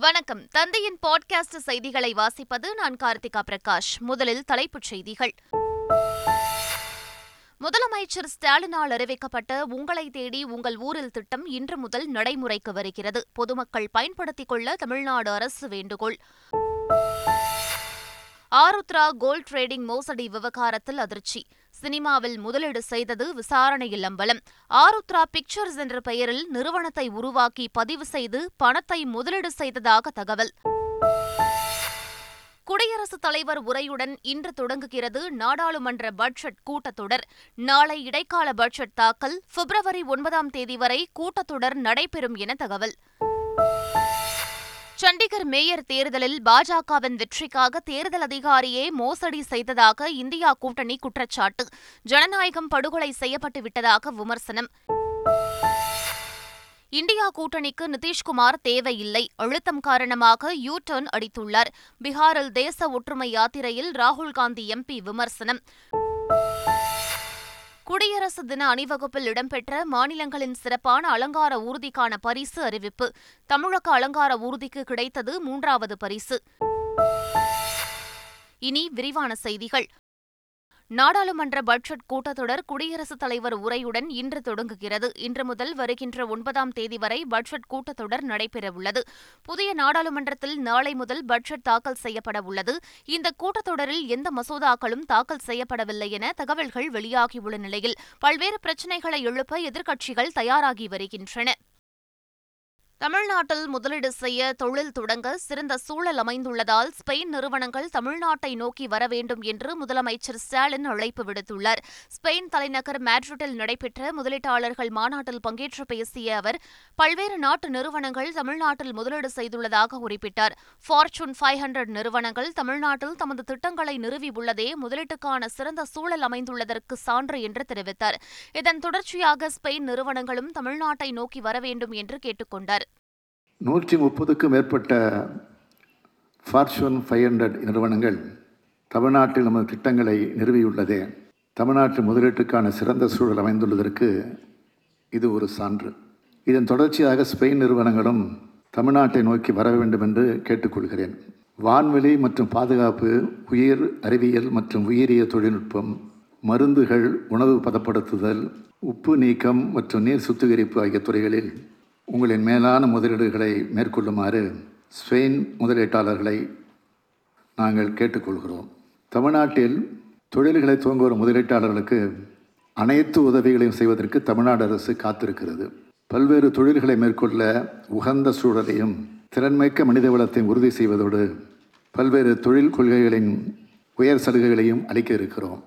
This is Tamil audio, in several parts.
வணக்கம். தந்தையின் பாட்காஸ்ட் செய்திகளை வாசிப்பது நான் கார்த்திகா பிரகாஷ். முதலில் தலைப்புச் செய்திகள். முதலமைச்சர் ஸ்டாலினால் அறிவிக்கப்பட்ட உங்களை தேடி உங்கள் ஊரில் திட்டம் இன்று முதல் நடைமுறைக்கு வருகிறது. பொதுமக்கள் பயன்படுத்திக் கொள்ள தமிழ்நாடு அரசு வேண்டுகோள். ஆருத்ரா கோல்ட் ட்ரேடிங் மோசடி விவகாரத்தில் அதிர்ச்சி. சினிமாவில் முதலீடு செய்தது விசாரணையில் அம்பலம். ஆருத்ரா பிக்சர்ஸ் என்ற பெயரில் நிறுவனத்தை உருவாக்கி பதிவு செய்து பணத்தை முதலீடு செய்ததாக தகவல். குடியரசுத் தலைவர் உரையுடன் இன்று தொடங்குகிறது நாடாளுமன்ற பட்ஜெட் கூட்டத்தொடர். நாளை இடைக்கால பட்ஜெட் தாக்கல் பிப்ரவரி ஒன்பதாம் தேதி வரை கூட்டத்தொடர் நடைபெறும் என தகவல். சண்டிகர் மேயர் தேர்தலில் பாஜகவின் வெற்றிக்காக தேர்தல் அதிகாரியே மோசடி செய்ததாக இந்தியா கூட்டணி குற்றச்சாட்டு. ஜனநாயகம் படுகொலை செய்யப்பட்டு விட்டதாக விமர்சனம். இந்தியா கூட்டணிக்கு நிதிஷ்குமார் தேவையில்லை. அழுத்தம் காரணமாக யூ டர்ன் அடித்துள்ளார். பீகாரில் தேச ஒற்றுமை யாத்திரையில் ராகுல் காந்தி எம்பி விமர்சனம். குடியரசு தின அணிவகுப்பில் இடம்பெற்ற மாநிலங்களின் சிறப்பான அலங்கார ஊர்திக்கான பரிசு அறிவிப்பு. தமிழக அலங்கார ஊர்திக்கு கிடைத்தது மூன்றாவது பரிசு. இனி விரிவான செய்திகள். நாடாளுமன்ற பட்ஜெட் கூட்டத்தொடர் குடியரசுத் தலைவர் உரையுடன் இன்று தொடங்குகிறது. இன்று முதல் வருகின்ற ஒன்பதாம் தேதி வரை பட்ஜெட் கூட்டத்தொடர் நடைபெறவுள்ளது. புதிய நாடாளுமன்றத்தில் நாளை முதல் பட்ஜெட் தாக்கல் செய்யப்பட உள்ளது இந்த கூட்டத்தொடரில் எந்த மசோதாக்களும் தாக்கல் செய்யப்படவில்லை என தகவல்கள் வெளியாகியுள்ள நிலையில் பல்வேறு பிரச்சினைகளை எழுப்ப எதிர்க்கட்சிகள் தயாராகி வருகின்றன. தமிழ்நாட்டில் முதலீடு செய்ய தொழில் தொடங்க சிறந்த சூழல் அமைந்துள்ளதால் ஸ்பெயின் நிறுவனங்கள் தமிழ்நாட்டை நோக்கி வர வேண்டும் என்று முதலமைச்சர் ஸ்டாலின் அழைப்பு விடுத்துள்ளார். ஸ்பெயின் தலைநகர் மேட்ரிட்டில் நடைபெற்ற முதலீட்டாளர்கள் மாநாட்டில் பங்கேற்று பேசிய அவர் பல்வேறு நாட்டு நிறுவனங்கள் தமிழ்நாட்டில் முதலீடு செய்துள்ளதாக குறிப்பிட்டார். ஃபார்ச்சூன் ஃபைவ் ஹண்ட்ரட் நிறுவனங்கள் தமிழ்நாட்டில் தமது திட்டங்களை நிறுவியுள்ளதே முதலீட்டுக்கான சிறந்த சூழல் அமைந்துள்ளதற்கு சான்று என்று தெரிவித்தார். இதன் தொடர்ச்சியாக ஸ்பெயின் நிறுவனங்களும் தமிழ்நாட்டை நோக்கி வர வேண்டும் என்று கேட்டுக் கொண்டார் நூற்றி முப்பதுக்கும் மேற்பட்ட ஃபார்ச்சூன் ஃபைவ் ஹண்ட்ரட் நிறுவனங்கள் தமிழ்நாட்டில் நமது திட்டங்களை நிறுவியுள்ளதே. தமிழ்நாட்டு முதலீட்டுக்கான சிறந்த சூழல் அமைந்துள்ளதற்கு இது ஒரு சான்று. இதன் தொடர்ச்சியாக ஸ்பெயின் நிறுவனங்களும் தமிழ்நாட்டை நோக்கி வர வேண்டும் என்று கேட்டுக்கொள்கிறேன். வான்வெளி மற்றும் பாதுகாப்பு உயிர் அறிவியல் மற்றும் உயிரிய தொழில்நுட்பம் மருந்துகள் உணவு பதப்படுத்துதல் உப்பு நீக்கம் மற்றும் நீர் சுத்திகரிப்பு ஆகிய துறைகளில் உங்களின் மேலான முதலீடுகளை மேற்கொள்ளுமாறு ஸ்பெயின் முதலீட்டாளர்களை நாங்கள் கேட்டுக்கொள்கிறோம். தமிழ்நாட்டில் தொழில்களை துவங்குவோர் முதலீட்டாளர்களுக்கு அனைத்து உதவிகளையும் செய்வதற்கு தமிழ்நாடு அரசு காத்திருக்கிறது. பல்வேறு தொழில்களை மேற்கொள்ள உகந்த சூழலையும் திறன்மிக்க மனித வளத்தையும் உறுதி செய்வதோடு பல்வேறு தொழில் கொள்கைகளின் உயர் சலுகைகளையும் அளிக்க இருக்கிறோம்.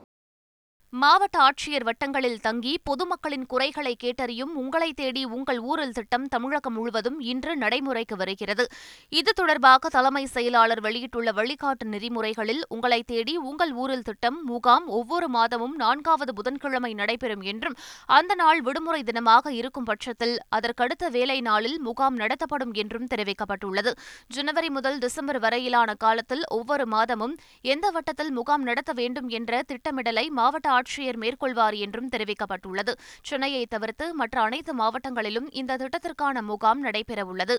மாவட்ட ஆட்சியர் வட்டங்களில் தங்கி பொதுமக்களின் குறைகளை கேட்டறியும் உங்களை தேடி உங்கள் ஊரில் திட்டம் தமிழகம் முழுவதும் இன்று நடைமுறைக்கு வருகிறது. இது தொடர்பாக தலைமை செயலாளர் வெளியிட்டுள்ள வழிகாட்டு நெறிமுறைகளில் உங்களை தேடி உங்கள் ஊரில் திட்டம் முகாம் ஒவ்வொரு மாதமும் நான்காவது புதன்கிழமை நடைபெறும் என்றும் அந்த நாள் விடுமுறை தினமாக இருக்கும் பட்சத்தில் அதற்கடுத்த வேலை நாளில் முகாம் நடத்தப்படும் என்றும் தெரிவிக்கப்பட்டுள்ளது. ஜனவரி முதல் டிசம்பர் வரையிலான காலத்தில் ஒவ்வொரு மாதமும் எந்த வட்டத்தில் முகாம் நடத்த வேண்டும் என்ற திட்டமிடலை மாவட்ட ஆட்சியர் மேற்கொள்வார் என்றும் தெரிவிக்கப்பட்டுள்ளது. சென்னையை தவிர்த்து மற்ற அனைத்து மாவட்டங்களிலும் இந்த திட்டத்திற்கான முகாம் நடைபெறவுள்ளது.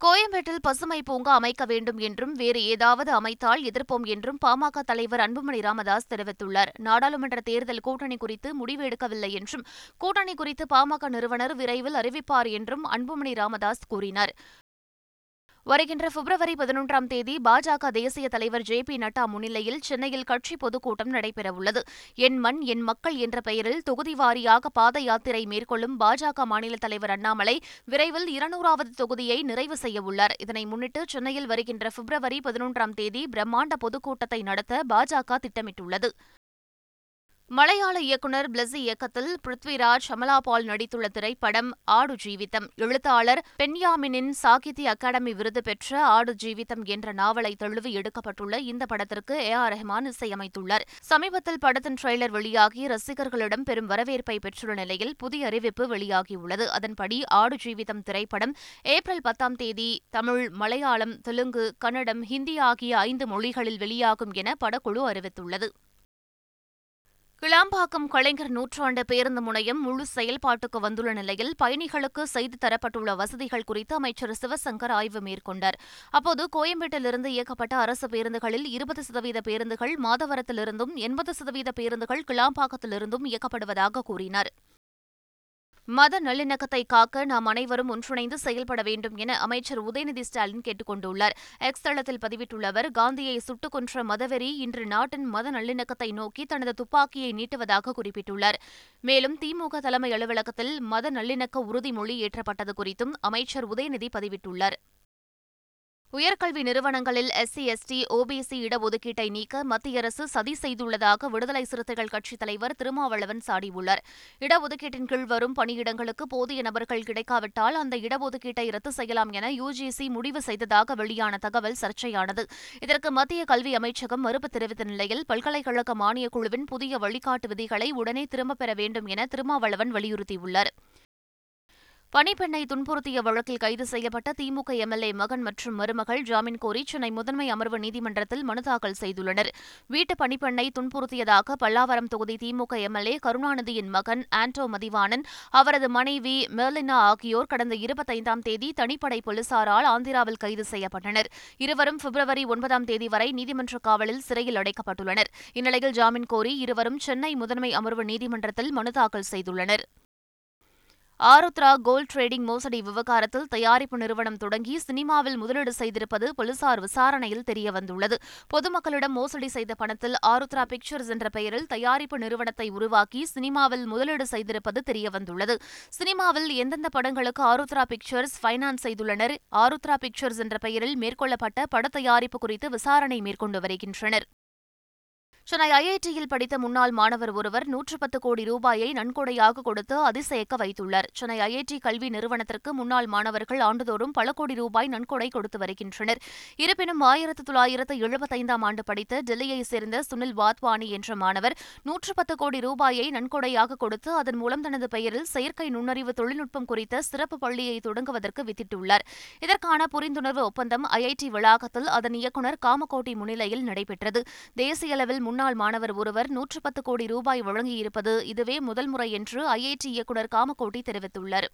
கோயம்பேட்டில் பசுமை பூங்கா அமைக்க வேண்டும் என்றும் வேறு ஏதாவது அமைத்தால் எதிர்ப்போம் என்றும் பாமக தலைவர் அன்புமணி ராமதாஸ் தெரிவித்துள்ளார். நாடாளுமன்ற தேர்தல் கூட்டணி குறித்து முடிவு எடுக்கவில்லை என்றும் கூட்டணி குறித்து பாமக நிறுவனர் விரைவில் அறிவிப்பார் என்றும் அன்புமணி ராமதாஸ் கூறினார். வருகின்ற பிப்ரவரி பதினொன்றாம் தேதி பாஜக தேசிய தலைவர் ஜே பி நட்டா முன்னிலையில் சென்னையில் கட்சி பொதுக்கூட்டம் நடைபெறவுள்ளது. என் மண் என் மக்கள் என்ற பெயரில் தொகுதி வாரியாக பாத யாத்திரை மேற்கொள்ளும் பாஜக மாநில தலைவர் அண்ணாமலை விரைவில் இருநூறாவது தொகுதியை நிறைவு செய்யவுள்ளார். இதனை முன்னிட்டு சென்னையில் வருகின்ற பிப்ரவரி பதினொன்றாம் தேதி பிரம்மாண்ட பொதுக்கூட்டத்தை நடத்த பாஜக திட்டமிட்டுள்ளது. மலையாள இயக்குநர் பிளஸி இயக்கத்தில் பிருத்விராஜ் அமலா பால் நடித்துள்ள திரைப்படம் ஆடு ஜீவிதம் எழுத்தாளர் பென்யாமினின் சாகித்ய அகாடமி விருது பெற்ற ஆடு ஜீவிதம் என்ற நாவலை தழுவி எடுக்கப்பட்டுள்ள இந்த படத்திற்கு ஏ ஆர் ரஹ்மான் இசையமைத்துள்ளார். சமீபத்தில் படத்தின் ட்ரெய்லர் வெளியாகி ரசிகர்களிடம் பெரும் வரவேற்பை பெற்றுள்ள நிலையில் புதிய அறிவிப்பு வெளியாகியுள்ளது. அதன்படி ஆடு ஜீவிதம் திரைப்படம் ஏப்ரல் பத்தாம் தேதி தமிழ் மலையாளம் தெலுங்கு கன்னடம் ஹிந்தி ஆகிய ஐந்து மொழிகளில் வெளியாகும் என படக்குழு அறிவித்துள்ளது. கிளாம்பாக்கம் கலைஞர் நூற்றாண்டு பேருந்து முனையம் முழு செயல்பாட்டுக்கு வந்துள்ள நிலையில் பயணிகளுக்கு செய்து தரப்பட்டுள்ள வசதிகள் குறித்து அமைச்சர் சிவசங்கர் ஆய்வு மேற்கொண்டார். அப்போது கோயம்பேட்டிலிருந்து இயக்கப்பட்ட அரசு பேருந்துகளில் இருபது சதவீத பேருந்துகள் மாதவரத்திலிருந்தும் எண்பது சதவீத பேருந்துகள் கிளாம்பாக்கத்திலிருந்தும் இயக்கப்படுவதாக கூறினார். மத நல்லிணக்கத்தை காக்க நாம் அனைவரும் ஒன்றிணைந்து செயல்பட வேண்டும் என அமைச்சர் உதயநிதி ஸ்டாலின் கேட்டுக் கொண்டுள்ளார் எக்ஸ் தளத்தில் பதிவிட்டுள்ள அவர் காந்தியை சுட்டுக் கொன்ற மதவெறி இன்று நாட்டின் மத நல்லிணக்கத்தை நோக்கி தனது துப்பாக்கியை நீட்டுவதாக குறிப்பிட்டுள்ளார். மேலும் திமுக தலைமை அலுவலகத்தில் மத நல்லிணக்க உறுதிமொழி ஏற்றப்பட்டது குறித்தும் அமைச்சர் உதயநிதி பதிவிட்டுள்ளார். உயர்கல்வி நிறுவனங்களில் எஸ்சி எஸ்டி ஓபிசி இடஒதுக்கீட்டை நீக்க மத்திய அரசு சதி செய்துள்ளதாக விடுதலை சிறுத்தைகள் கட்சித் தலைவர் திருமாவளவன் சாடியுள்ளார். இடஒதுக்கீட்டின் கீழ் வரும் பணியிடங்களுக்கு போதிய நபர்கள் கிடைக்காவிட்டால் அந்த இடஒதுக்கீட்டை ரத்து செய்யலாம் என யுஜிசி முடிவு செய்ததாக வெளியான தகவல் சர்ச்சையானது. இதற்கு மத்திய கல்வி அமைச்சகம் மறுப்பு தெரிவித்த நிலையில் பல்கலைக்கழக மானியக் குழுவின் புதிய வழிகாட்டு விதிகளை உடனே திரும்பப் பெற வேண்டும் என திருமாவளவன் வலியுறுத்தியுள்ளார். பணிப்பெண்ணை துன்புறுத்திய வழக்கில் கைது செய்யப்பட்ட திமுக எம்எல்ஏ மகன் மற்றும் மருமகள் ஜாமீன் கோரி சென்னை முதன்மை அமர்வு நீதிமன்றத்தில் மனு தாக்கல் செய்துள்ளனர். வீட்டு பணிப்பெண்ணை துன்புறுத்தியதாக பல்லாவரம் தொகுதி திமுக எம்எல்ஏ கருணாநிதியின் மகன் ஆண்டோ மதிவாணன் அவரது மனைவி மெர்லினா ஆகியோர் கடந்த இருபத்தைந்தாம் தேதி தனிப்படை போலீசாரால் ஆந்திராவில் கைது செய்யப்பட்டனர். இருவரும் பிப்ரவரி ஒன்பதாம் தேதி வரை நீதிமன்ற காவலில் சிறையில் அடைக்கப்பட்டுள்ளனர். இந்நிலையில் ஜாமீன் கோரி இருவரும் சென்னை முதன்மை அமர்வு நீதிமன்றத்தில் மனு தாக்கல் செய்துள்ளனர். ஆருத்ரா கோல்ட் ட்ரேடிங் மோசடி விவகாரத்தில் தயாரிப்பு நிறுவனம் தொடங்கி சினிமாவில் முதலீடு செய்திருப்பது போலீசார் விசாரணையில் தெரியவந்துள்ளது. பொதுமக்களிடம் மோசடி செய்த பணத்தில் ஆருத்ரா பிக்சர்ஸ் என்ற பெயரில் தயாரிப்பு நிறுவனத்தை உருவாக்கி சினிமாவில் முதலீடு செய்திருப்பது தெரியவந்துள்ளது. சினிமாவில் எந்தெந்த படங்களுக்கு ஆருத்ரா பிக்சர்ஸ் ஃபைனான்ஸ் செய்துள்ளனர்? ஆருத்ரா பிக்சர்ஸ் என்ற பெயரில் மேற்கொள்ளப்பட்ட பட தயாரிப்பு குறித்து விசாரணை மேற்கொண்டு வருகின்றனர். சென்னை ஐஐடியில் படித்த முன்னாள் மாணவர் ஒருவர் நூற்று பத்து கோடி ரூபாயை நன்கொடையாக கொடுத்து அதிசயக்க வைத்துள்ளார். சென்னை ஐஐடி கல்வி நிறுவனத்திற்கு முன்னாள் மாணவர்கள் ஆண்டுதோறும் பல கோடி ரூபாய் நன்கொடை கொடுத்து வருகின்றனர். இருப்பினும் ஆயிரத்து தொள்ளாயிரத்து எழுபத்தைந்தாம் ஆண்டு படித்த டெல்லியைச் சேர்ந்த சுனில் வாத்வானி என்ற மாணவர் நூற்று பத்து கோடி ரூபாயை நன்கொடையாக கொடுத்து அதன் மூலம் தனது பெயரில் செயற்கை நுண்ணறிவு தொழில்நுட்பம் குறித்த சிறப்பு பள்ளியை தொடங்குவதற்கு வித்திட்டுள்ளார். இதற்கான புரிந்துணர்வு ஒப்பந்தம் ஐஐடி வளாகத்தில் அதன் இயக்குநர் காமகோட்டி முன்னிலையில் நடைபெற்றது. தேசிய அளவில் முன்னாள் மாணவர் ஒருவர் நூற்று பத்து கோடி ரூபாய் வழங்கியிருப்பது இதுவே முதல் முறை என்று ஐஐடி இயக்குநர் காமகோட்டி தெரிவித்துள்ளார்.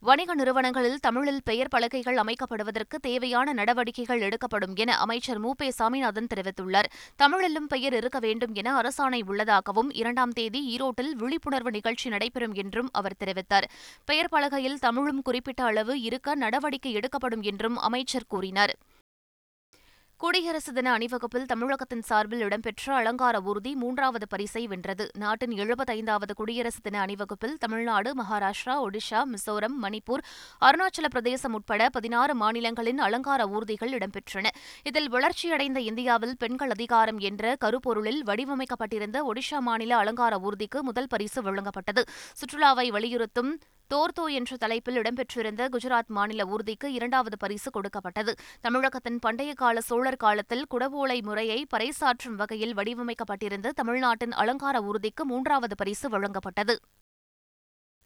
வணிக நிறுவனங்களில் தமிழில் பெயர் பலகைகள் அமைக்கப்படுவதற்கு தேவையான நடவடிக்கைகள் எடுக்கப்படும் என அமைச்சர் மு. பே. சாமிநாதன் தெரிவித்துள்ளார். தமிழிலும் பெயர் இருக்க வேண்டும் என அரசாணை உள்ளதாகவும் இரண்டாம் தேதி ஈரோட்டில் விழிப்புணர்வு நிகழ்ச்சி நடைபெறும் என்றும் அவர் தெரிவித்தார். பெயர் பலகையில் தமிழும் குறிப்பிட்ட அளவு இருக்க நடவடிக்கை எடுக்கப்படும் என்றும் அமைச்சர் கூறினார். குடியரசு தின அணிவகுப்பில் தமிழகத்தின் சார்பில் இடம்பெற்ற அலங்கார ஊர்தி மூன்றாவது பரிசை வென்றது. நாட்டின் எழுபத்தைந்தாவது குடியரசு தின அணிவகுப்பில் தமிழ்நாடு மகாராஷ்டிரா ஒடிஷா மிசோரம் மணிப்பூர் அருணாச்சல பிரதேசம் உட்பட பதினாறு மாநிலங்களின் அலங்கார ஊர்திகள் இடம்பெற்றன. இதில் வளர்ச்சியடைந்த இந்தியாவில் பெண்கள் அதிகாரம் என்ற கருப்பொருளில் வடிவமைக்கப்பட்டிருந்த ஒடிஷா மாநில அலங்கார ஊர்திக்கு முதல் பரிசு வழங்கப்பட்டது. சுற்றுலாவை வலியுறுத்தும் தோர்தோ என்ற தலைப்பில் இடம்பெற்றிருந்த குஜராத் மாநில ஊர்திக்கு இரண்டாவது பரிசு கொடுக்கப்பட்டது. தமிழகத்தின் பண்டைய கால சோழர் காலத்தில் குடவோலை முறையை பறைசாற்றும் வகையில் வடிவமைக்கப்பட்டிருந்த தமிழ்நாட்டின் அலங்கார ஊர்திக்கு மூன்றாவது பரிசு வழங்கப்பட்டது.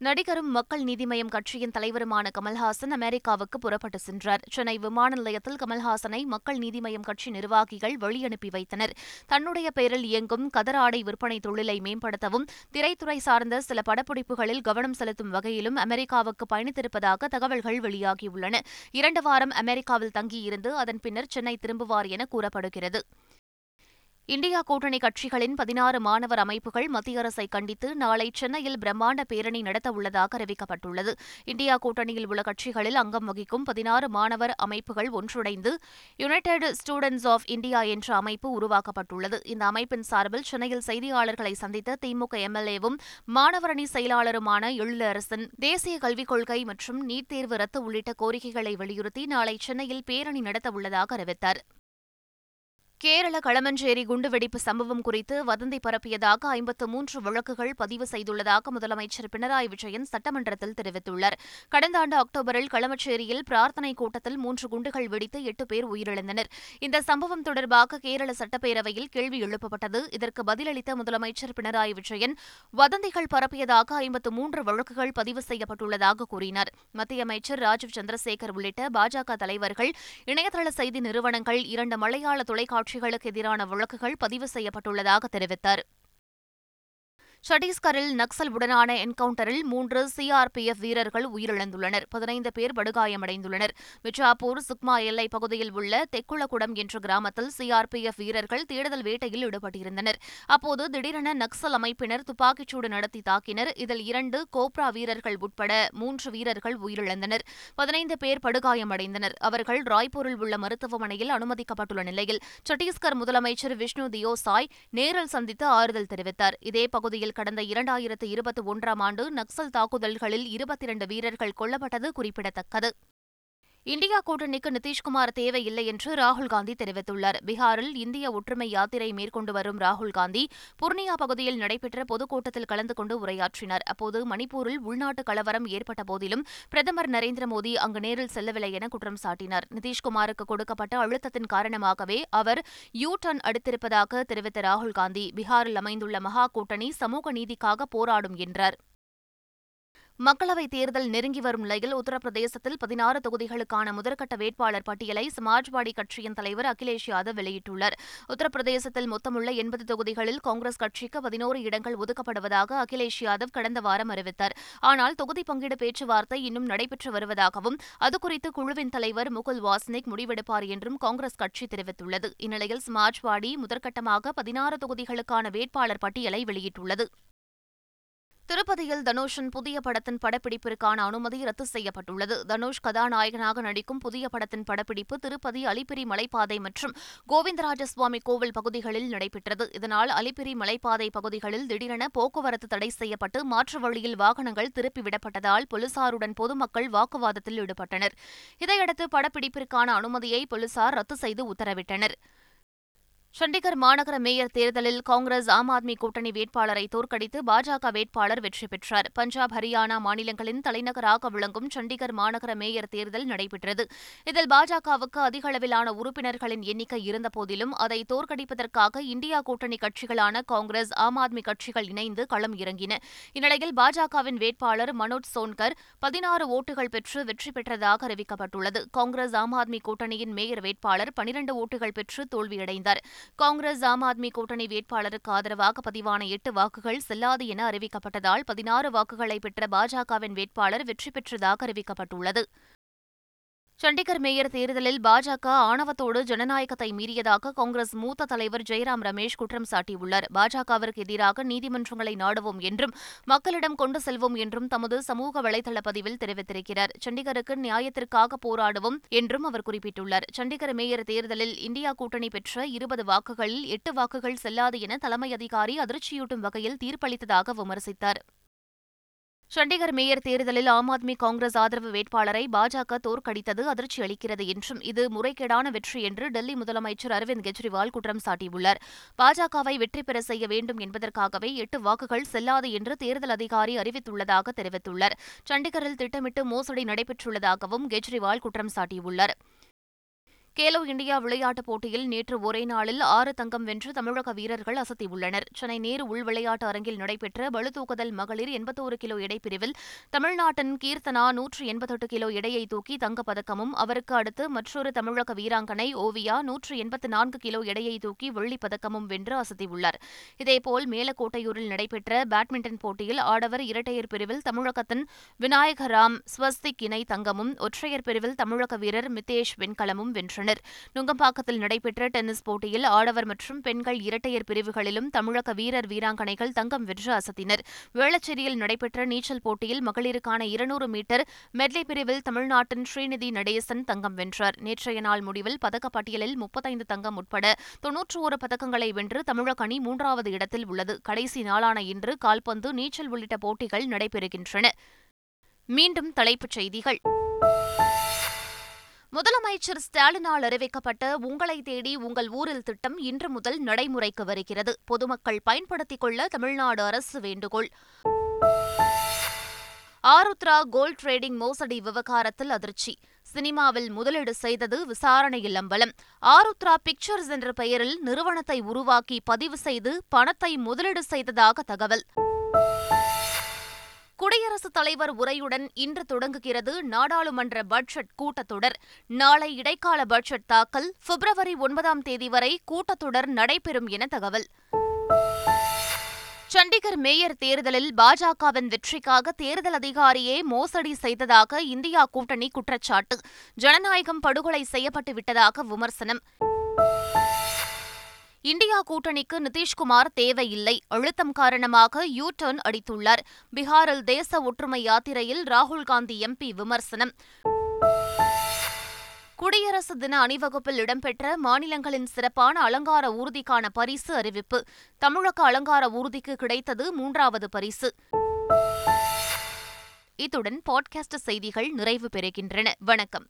நடிகரும் மக்கள் நீதி மய்யம் கட்சியின் தலைவருமான கமல்ஹாசன் அமெரிக்காவுக்கு புறப்பட்டு சென்றார். சென்னை விமான நிலையத்தில் கமல்ஹாசனை மக்கள் நீதி மய்யம் கட்சி நிர்வாகிகள் வழியனுப்பி வைத்தனர். தன்னுடைய பெயரில் இயங்கும் கதர் ஆடை விற்பனை தொழிலை மேம்படுத்தவும் திரைத்துறை சார்ந்த சில படப்பிடிப்புகளில் கவனம் செலுத்தும் வகையிலும் அமெரிக்காவுக்கு பயணித்திருப்பதாக தகவல்கள் வெளியாகியுள்ளன. இரண்டு வாரம் அமெரிக்காவில் தங்கியிருந்து அதன் பின்னர் சென்னை திரும்புவார் என கூறப்படுகிறது. இந்தியா கூட்டணி கட்சிகளின் பதினாறு மாணவர் அமைப்புகள் மத்திய அரசை கண்டித்து நாளை சென்னையில் பிரம்மாண்ட பேரணி நடத்த உள்ளதாக அறிவிக்கப்பட்டுள்ளது. இந்தியா கூட்டணியில் உள்ள கட்சிகளில் அங்கம் வகிக்கும் பதினாறு மாணவர் அமைப்புகள் ஒன்றிணைந்து யுனைடெட் ஸ்டூடெண்ட்ஸ் ஆஃப் இந்தியா என்ற அமைப்பு உருவாக்கப்பட்டுள்ளது. இந்த அமைப்பின் சார்பில் சென்னையில் செய்தியாளர்களை சந்தித்த திமுக எம்எல்ஏவும் மாணவரணி செயலாளருமான எழிலரசன் தேசிய கல்விக் கொள்கை மற்றும் நீட் தேர்வு ரத்து உள்ளிட்ட கோரிக்கைகளை வலியுறுத்தி நாளை சென்னையில் பேரணி நடத்த உள்ளதாக அறிவித்தார். கேரள களமஞ்சேரி குண்டுவெடிப்பு சம்பவம் குறித்து வதந்தி பரப்பியதாக ஐம்பத்து மூன்று வழக்குகள் பதிவு செய்துள்ளதாக முதலமைச்சர் பினராயி விஜயன் சட்டமன்றத்தில் தெரிவித்துள்ளார். கடந்த ஆண்டு அக்டோபரில் களமச்சேரியில் பிரார்த்தனை கூட்டத்தில் மூன்று குண்டுகள் வெடித்து எட்டு பேர் உயிரிழந்தனர். இந்த சம்பவம் தொடர்பாக கேரள சட்டப்பேரவையில் கேள்வி எழுப்பப்பட்டது. இதற்கு பதிலளித்த முதலமைச்சர் பினராயி விஜயன் வதந்திகள் பரப்பியதாக ஐம்பத்து மூன்று வழக்குகள் பதிவு செய்யப்பட்டுள்ளதாக கூறினார். மத்திய அமைச்சர் ராஜீவ் சந்திரசேகர் உள்ளிட்ட பாஜக தலைவர்கள் இணையதள செய்தி நிறுவனங்கள் இரண்டு மலையாள தொலைக்காட்சி கட்சிகளுக்கு எதிரான வழக்குகள் பதிவு செய்யப்பட்டுள்ளதாக தெரிவித்தார். சத்தீஸ்கரில் நக்சலுடனான என்கவுண்டரில் மூன்று சிஆர்பிஎஃப் வீரர்கள் உயிரிழந்துள்ளனர். பதினைந்து பேர் படுகாயமடைந்துள்ளனர். மிச்சாப்பூர் சுக்மா எல்லைப் பகுதியில் உள்ள தெக்குளகுடம் என்ற கிராமத்தில் சிஆர்பிஎஃப் வீரர்கள் தேடுதல் வேட்டையில் ஈடுபட்டிருந்தனர். அப்போது திடீரென நக்சல் அமைப்பினர் துப்பாக்கிச்சூடு நடத்தி தாக்கினர். இதில் இரண்டு கோப்ரா வீரர்கள் உட்பட மூன்று வீரர்கள் உயிரிழந்தனர். பதினைந்து பேர் படுகாயமடைந்தனர். அவர்கள் ராய்ப்பூரில் உள்ள மருத்துவமனையில் அனுமதிக்கப்பட்டுள்ள நிலையில் சத்தீஸ்கர் முதலமைச்சர் விஷ்ணு தியோசாய் நேரில் சந்தித்து ஆறுதல் தெரிவித்தார். இதே பகுதியில் கடந்த இரண்டாயிரத்து இருபத்தி ஒன்றாம் ஆண்டு நக்சல் தாக்குதல்களில் இருபத்தி இரண்டு வீரர்கள் கொல்லப்பட்டது குறிப்பிடத்தக்கது. இந்தியா கூட்டணிக்கு நிதிஷ்குமார் தேவையில்லை என்று ராகுல் காந்தி தெரிவித்துள்ளார். பீகாரில் இந்திய ஒற்றுமை யாத்திரை மேற்கொண்டு வரும் ராகுல் காந்தி புர்னியா பகுதியில் நடைபெற்ற பொதுக்கூட்டத்தில் கலந்து கொண்டு உரையாற்றினார். அப்போது மணிப்பூரில் உள்நாட்டு கலவரம் ஏற்பட்ட போதிலும் பிரதமர் நரேந்திர மோடி அங்கு நேரில் செல்லவில்லை என குற்றம் சாட்டினார். நிதிஷ்குமாருக்கு கொடுக்கப்பட்ட அழுத்தத்தின் காரணமாகவே அவர் யூ டர்ன் அடுத்திருப்பதாக தெரிவித்த ராகுல் காந்தி பீகாரில் அமைந்துள்ள மகா கூட்டணி சமூக நீதிக்காக போராடும் என்றார். மக்களவைத் தேர்தல் நெருங்கி வரும் நிலையில் உத்தரப்பிரதேசத்தில் பதினாறு தொகுதிகளுக்கான முதற்கட்ட வேட்பாளர் பட்டியலை சமாஜ்வாடி கட்சியின் தலைவர் அகிலேஷ் யாதவ் வெளியிட்டுள்ளார். உத்தரப்பிரதேசத்தில் மொத்தமுள்ள எண்பது தொகுதிகளில் காங்கிரஸ் கட்சிக்கு பதினோரு இடங்கள் ஒதுக்கப்படுவதாக அகிலேஷ் யாதவ் கடந்த வாரம் அறிவித்தார். ஆனால் தொகுதி பங்கீடு பேச்சுவார்த்தை இன்னும் நடைபெற்று வருவதாகவும் அதுகுறித்து குழுவின் தலைவர் முகுல் வாஸ்னிக் முடிவெடுப்பார் என்றும் காங்கிரஸ் கட்சி தெரிவித்துள்ளது. இந்நிலையில் சமாஜ்வாடி முதற்கட்டமாக பதினாறு தொகுதிகளுக்கான வேட்பாளர் பட்டியலை வெளியிட்டுள்ளது. திருப்பதியில் தனுஷின் புதிய படத்தின் படப்பிடிப்பிற்கான அனுமதி ரத்து செய்யப்பட்டுள்ளது. தனுஷ் கதாநாயகனாக நடிக்கும் புதிய படத்தின் படப்பிடிப்பு திருப்பதி அலிபிரி மலைப்பாதை மற்றும் கோவிந்தராஜசுவாமி கோவில் பகுதிகளில் நடைபெற்றது. இதனால் அலிபிரி மலைப்பாதை பகுதிகளில் திடீரென போக்குவரத்து தடை செய்யப்பட்டு மாற்று வழியில் வாகனங்கள் திருப்பிவிடப்பட்டதால் போலீசாருடன் பொதுமக்கள் வாக்குவாதத்தில் ஈடுபட்டனர். இதையடுத்து படப்பிடிப்பிற்கான அனுமதியை போலீசார் ரத்து செய்து உத்தரவிட்டனர். சண்டிகர் மாநகர மேயர் தேர்தலில் காங்கிரஸ் ஆம் ஆத்மி கூட்டணி வேட்பாளரை தோற்கடித்து பாஜக வேட்பாளர் வெற்றி பெற்றார். பஞ்சாப் ஹரியானா மாநிலங்களின் தலைநகராக விளங்கும் சண்டிகர் மாநகர மேயர் தேர்தல் நடைபெற்றது. இதில் பாஜகவுக்கு அதிக அளவிலான உறுப்பினர்களின் எண்ணிக்கை இருந்தபோதிலும் அதை தோற்கடிப்பதற்காக இந்தியா கூட்டணி கட்சிகளான காங்கிரஸ் ஆம் ஆத்மி கட்சிகள் இணைந்து களம் இறங்கின. இந்நிலையில் பாஜகவின் வேட்பாளர் மனோஜ் சோன்கர் பதினாறு ஓட்டுகள் பெற்று வெற்றி பெற்றதாக அறிவிக்கப்பட்டுள்ளது. காங்கிரஸ் ஆம் ஆத்மி கூட்டணியின் மேயர் வேட்பாளர் பனிரண்டு ஓட்டுகள் பெற்று தோல்வியடைந்தார். காங்கிரஸ் ஆம் ஆத்மி கூட்டணி வேட்பாளருக்கு ஆதரவாக பதிவான எட்டு வாக்குகள் செல்லாது என அறிவிக்கப்பட்டதால் பதினாறு வாக்குகளை பெற்ற பாஜகவின் வேட்பாளர் வெற்றி பெற்றதாக அறிவிக்கப்பட்டுள்ளது. சண்டிகர் மேயர் தேர்தலில் பாஜக ஆணவத்தோடு ஜனநாயகத்தை மீறியதாக காங்கிரஸ் மூத்த தலைவர் ஜெயராம் ரமேஷ் குற்றம் சாட்டியுள்ளார். பாஜகவிற்கு எதிராக நீதிமன்றங்களை நாடுவோம் என்றும் மக்களிடம் கொண்டு செல்வோம் என்றும் தமது சமூக வலைதள பதிவில் தெரிவித்திருக்கிறார். சண்டிகருக்கு நியாயத்திற்காக போராடுவோம் என்றும் அவர் குறிப்பிட்டுள்ளார். சண்டிகர் மேயர் தேர்தலில் இந்தியா கூட்டணி பெற்ற இருபது வாக்குகளில் எட்டு வாக்குகள் செல்லாது என தலைமை அதிகாரி அதிர்ச்சியூட்டும் வகையில் தீர்ப்பளித்ததாக விமர்சித்தார். சண்டிகர் மேயர் தேர்தலில் ஆம் ஆத்மி காங்கிரஸ் ஆதரவு வேட்பாளரை பாஜக தோற்கடித்தது அதிர்ச்சி அளிக்கிறது என்றும் இது முறைகேடான வெற்றி என்று டெல்லி முதலமைச்சர் அரவிந்த் கெஜ்ரிவால் குற்றம் சாட்டியுள்ளார். பாஜகவை வெற்றி பெற செய்ய வேண்டும் என்பதற்காகவே எட்டு வாக்குகள் செல்லாது என்று தேர்தல் அதிகாரி அறிவித்துள்ளதாக தெரிவித்துள்ளார். சண்டிகரில் திட்டமிட்டு மோசடி நடைபெற்றுள்ளதாகவும் கெஜ்ரிவால் குற்றம் சாட்டியுள்ளார். கேலோ இந்தியா விளையாட்டுப் போட்டியில் நேற்று ஒரே நாளில் ஆறு தங்கம் வென்று தமிழக வீரர்கள் அசத்தியுள்ளனர். சென்னை நேரு உள் விளையாட்டு அரங்கில் நடைபெற்ற பளுதூக்குதல் மகளிர் எண்பத்தோரு கிலோ எடைப்பிரிவில் தமிழ்நாட்டின் கீர்த்தனா நூற்று எண்பத்தெட்டு கிலோ எடையை தூக்கி தங்கப்பதக்கமும் அவருக்கு அடுத்து மற்றொரு தமிழக வீராங்கனை ஓவியா நூற்று எண்பத்து நான்கு கிலோ எடையை தூக்கி வெள்ளிப் பதக்கமும் வென்று அசத்தியுள்ளார். இதேபோல் மேலக்கோட்டையூரில் நடைபெற்ற பேட்மிண்டன் போட்டியில் ஆடவர் இரட்டையர் பிரிவில் தமிழகத்தின் விநாயகராம் ஸ்வஸ்திக் இணை தங்கமும் ஒற்றையர் பிரிவில் தமிழக வீரர் மிதேஷ் வெண்கலமும் வென்றனர். வென்றனர் நுங்கம்பாக்கத்தில் நடைபெற்ற டென்னிஸ் போட்டியில் ஆடவர் மற்றும் பெண்கள் இரட்டையர் பிரிவுகளிலும் தமிழக வீரர் வீராங்கனைகள் தங்கம் வென்று அசத்தினர். வேளச்சேரியில் நடைபெற்ற நீச்சல் போட்டியில் மகளிருக்கான இருநூறு மீட்டர் மெட்லி பிரிவில் தமிழ்நாட்டின் ஸ்ரீநிதி நடேசன் தங்கம் வென்றார். நேற்றைய நாள் முடிவில் பதக்கப்பட்டியலில் முப்பத்தைந்து தங்கம் உட்பட தொன்னூற்று ஒரு பதக்கங்களை வென்று தமிழக அணி மூன்றாவது இடத்தில் உள்ளது. கடைசி நாளான இன்று கால்பந்து நீச்சல் உள்ளிட்ட போட்டிகள் நடைபெறுகின்றன. மீண்டும் தலைப்புச் செய்திகள். முதலமைச்சர் ஸ்டாலினால் அறிவிக்கப்பட்ட உங்களை தேடி உங்கள் ஊரில் திட்டம் இன்று முதல் நடைமுறைக்கு வருகிறது. பொதுமக்கள் பயன்படுத்திக் கொள்ள தமிழ்நாடு அரசு வேண்டுகோள். ஆருத்ரா கோல்ட் ட்ரேடிங் மோசடி விவகாரத்தில் அதிர்ச்சி. சினிமாவில் முதலீடு செய்தது விசாரணையில் அம்பலம் ஆருத்ரா பிக்சர்ஸ் என்ற பெயரில் நிறுவனத்தை உருவாக்கி பதிவு செய்து பணத்தை முதலீடு செய்ததாக தகவல். குடியரசுத் தலைவர் உரையுடன் இன்று தொடங்குகிறது நாடாளுமன்ற பட்ஜெட் கூட்டத்தொடர். நாளை இடைக்கால பட்ஜெட் தாக்கல். பிப்ரவரி ஒன்பதாம் தேதி வரை கூட்டத்தொடர் நடைபெறும் என தகவல். சண்டிகர் மேயர் தேர்தலில் பாஜகவின் வெற்றிக்காக தேர்தல் அதிகாரியே மோசடி செய்ததாக இந்தியா கூட்டணி குற்றச்சாட்டு. ஜனநாயகம் படுகொலை செய்யப்பட்டு விட்டதாக விமர்சனம். இந்தியா கூட்டணிக்கு நிதிஷ்குமார் தேவையில்லை. அழுத்தம் காரணமாக யூ டர்ன் அடித்துள்ளார். பீகாரில் தேச ஒற்றுமை யாத்திரையில் ராகுல் காந்தி எம்பி விமர்சனம். குடியரசு தின அணிவகுப்பில் இடம்பெற்ற மாநிலங்களின் சிறப்பான அலங்கார ஊர்திக்கான பரிசு அறிவிப்பு. தமிழக அலங்கார ஊர்திக்கு கிடைத்தது மூன்றாவது பரிசு. இத்துடன் பாட்காஸ்ட் செய்திகள் நிறைவு பெறுகின்றன. வணக்கம்.